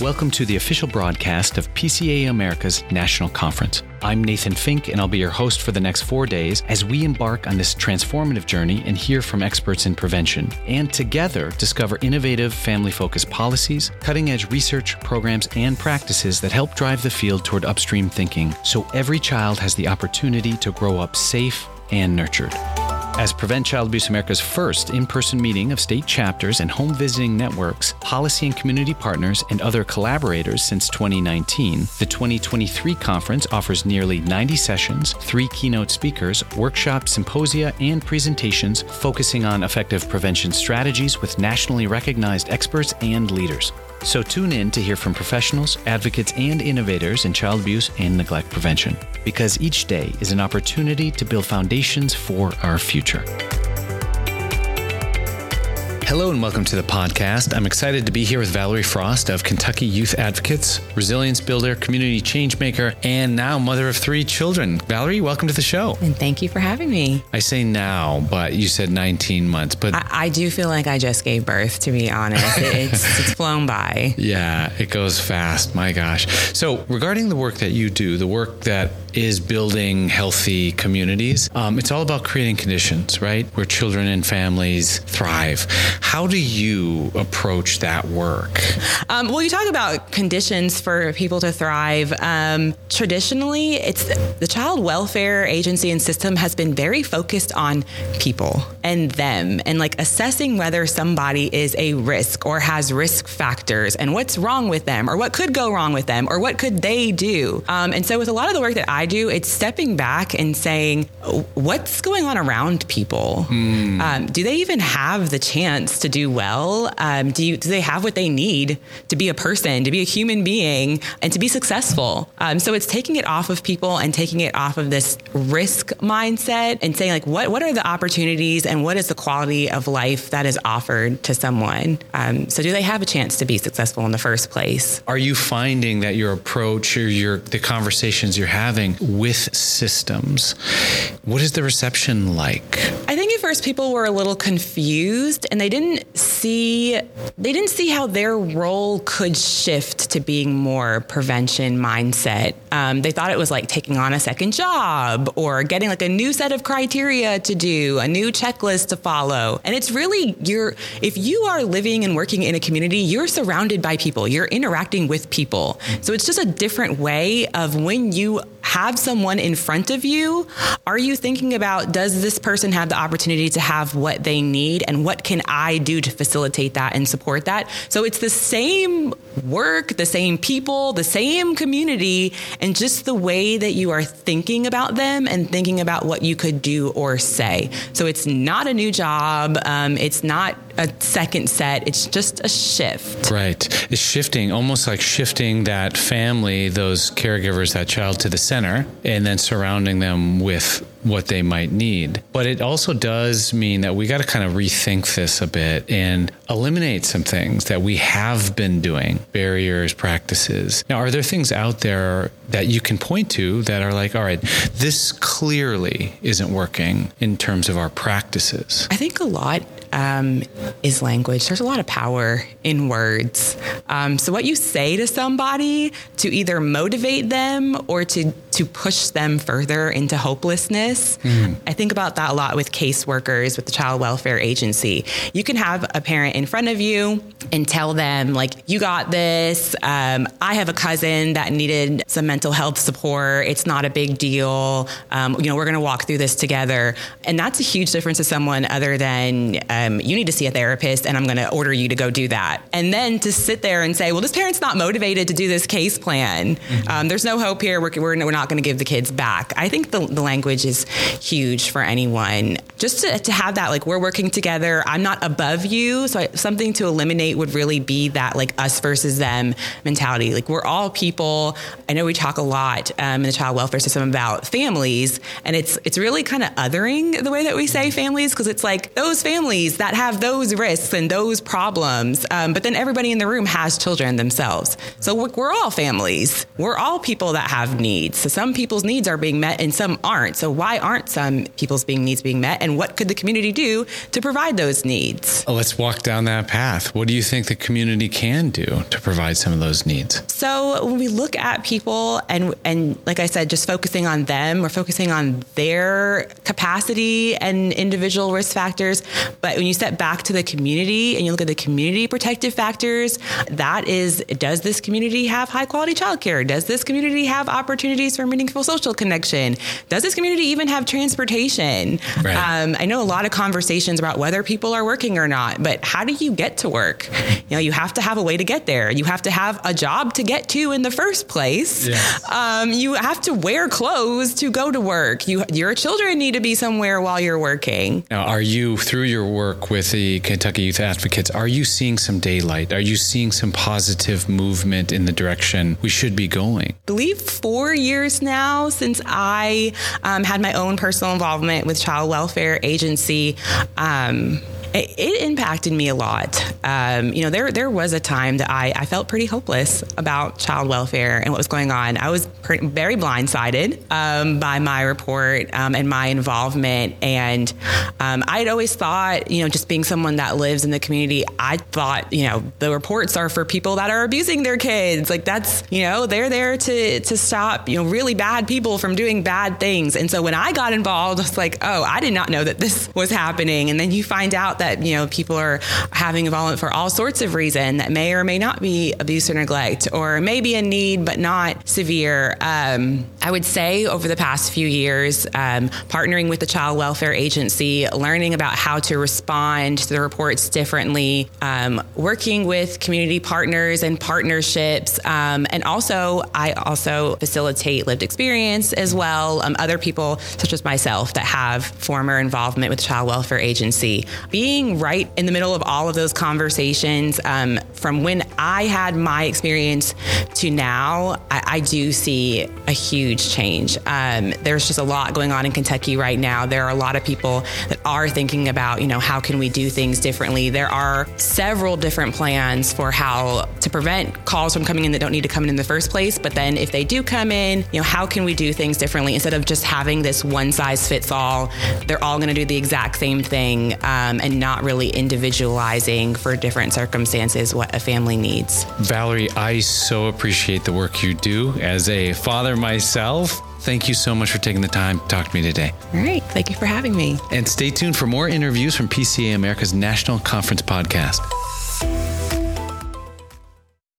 Welcome to the official broadcast of PCA America's National Conference. I'm Nathan Fink, and I'll be your host for the next four days as we embark on this transformative journey and hear from experts in prevention, and together discover innovative family focused policies, cutting edge research, programs, and practices that help drive the field toward upstream thinking so every child has the opportunity to grow up safe and nurtured. As Prevent Child Abuse America's first in person meeting of state chapters and home visiting networks, policy and community partners, and other collaborators since 2019, the 2023 conference offers nearly 90 sessions, three keynote speakers, workshops, symposia, and presentations focusing on effective prevention strategies with nationally recognized experts and leaders. So tune in to hear from professionals, advocates, and innovators in child abuse and neglect prevention, because each day is an opportunity to build foundations for our future. Hello and welcome to the podcast. I'm excited to be here with Valerie Frost of Kentucky Youth Advocates, resilience builder, community change maker, and now mother of three children. Valerie, welcome to the show. And thank you for having me. I say now, but you said 19 months. But I, I do feel like I just gave birth, to be honest. it's, it's flown by. Yeah, it goes fast. My gosh. So, regarding the work that you do, the work that is building healthy communities. Um, it's all about creating conditions, right? Where children and families thrive. How do you approach that work? Um, well, you talk about conditions for people to thrive. Um, traditionally, it's the child welfare agency and system has been very focused on people and them and like assessing whether somebody is a risk or has risk factors and what's wrong with them or what could go wrong with them or what could they do. Um, and so, with a lot of the work that I do, it's stepping back and saying, what's going on around people? Mm. Um, do they even have the chance to do well? Um, do, you, do they have what they need to be a person, to be a human being, and to be successful? Um, so it's taking it off of people and taking it off of this risk mindset and saying, like, what, what are the opportunities and what is the quality of life that is offered to someone? Um, so do they have a chance to be successful in the first place? Are you finding that your approach or your the conversations you're having with systems. What is the reception like? I think at first people were a little confused and they didn't see they didn't see how their role could shift to being more prevention mindset. Um, they thought it was like taking on a second job or getting like a new set of criteria to do, a new checklist to follow. And it's really you're if you are living and working in a community, you're surrounded by people. You're interacting with people. So it's just a different way of when you have someone in front of you, are you thinking about does this person have the opportunity to have what they need and what can I do to facilitate that and support that? So it's the same work, the same people, the same community, and just the way that you are thinking about them and thinking about what you could do or say. So it's not a new job, um, it's not a second set, it's just a shift. Right. It's shifting, almost like shifting that family, those caregivers, that child to the center, and then surrounding them with what they might need. But it also does mean that we got to kind of rethink this a bit and eliminate some things that we have been doing, barriers, practices. Now, are there things out there that you can point to that are like, all right, this clearly isn't working in terms of our practices? I think a lot um, is language. There's a lot of power in words. Um, so what you say to somebody to either motivate them or to to push them further into hopelessness. Mm. I think about that a lot with caseworkers with the child welfare agency. You can have a parent in front of you and tell them like, "You got this. Um, I have a cousin that needed some mental health support. It's not a big deal. Um, you know, we're going to walk through this together." And that's a huge difference to someone other than um, you need to see a therapist, and I'm going to order you to go do that. And then to sit there and say, "Well, this parent's not motivated to do this case plan. Mm-hmm. there's no hope here. We're, we're, we're not going to give the kids back." I think the, the language is huge for anyone. Just to, to have that, like we're working together. I'm not above you, so I, something to eliminate would really be that like us versus them mentality. Like we're all people. I know we talk a lot um, in the child welfare system about families, and it's it's really kind of othering the way that we say families because it's like those families that have those risks and those problems, um, but then everybody in the room has children themselves. So we're, all families. We're all people that have needs. So some people's needs are being met and some aren't. So why aren't some people's being needs being met, and what could the community do to provide those needs? Oh, let's walk down that path. What do you think the community can do to provide some of those needs? So when we look at people and and like I said, just focusing on them, we're focusing on their capacity and individual risk factors. But when you step back to the community and you look at the community protective factors, that is, does this community have high quality childcare? Does this community have opportunities for meaningful social connection? Does this community even have transportation? Right. Um, I know a lot of conversations about whether people are working or not, but how do you get to work? You know, you have to have a way to get there. You have to have a job to get to in the first place. Yes. Um, you have to wear clothes to go to work. You, your children need to be somewhere while you're working. Now, are you through your work with the Kentucky Youth Advocates? Are you seeing some daylight? Are you seeing some positive movement in the direction we should be going? I believe four years now since I um, had my own personal involvement with child welfare agency. Um, it, it impacted me a lot. Um, you know, there there was a time that I, I felt pretty hopeless about child welfare and what was going on. I was very blindsided um, by my report um, and my involvement, and um, I had always thought, you know, just being someone that lives in the community, I thought, you know, the reports are for people that are abusing their kids. Like that's, you know, they're there to to stop, you know, really bad people from doing bad things. And so when I got involved, I was like, oh, I did not know that this was happening. And then you find out that you know people are having involvement for all sorts of reason that may or may not be abuse or neglect, or may be a need but not severe. Um, I would say over the past few years, um, partnering with the Child Welfare Agency, learning about how to respond to the reports differently, um, working with community partners and partnerships, um, and also I also facilitate lived experience as well. Um, other people such as myself that have former involvement with Child Welfare Agency, being being right in the middle of all of those conversations, um, from when I had my experience to now, I, I do see a huge change. Um, there's just a lot going on in Kentucky right now. There are a lot of people that are thinking about, you know, how can we do things differently? There are several different plans for how to prevent calls from coming in that don't need to come in in the first place. But then if they do come in, you know, how can we do things differently instead of just having this one size fits all? They're all going to do the exact same thing um, and not really individualizing for different circumstances what a family needs. Valerie, I so appreciate the work you do as a father myself. Thank you so much for taking the time to talk to me today. All right. Thank you for having me. And stay tuned for more interviews from PCA America's National Conference podcast.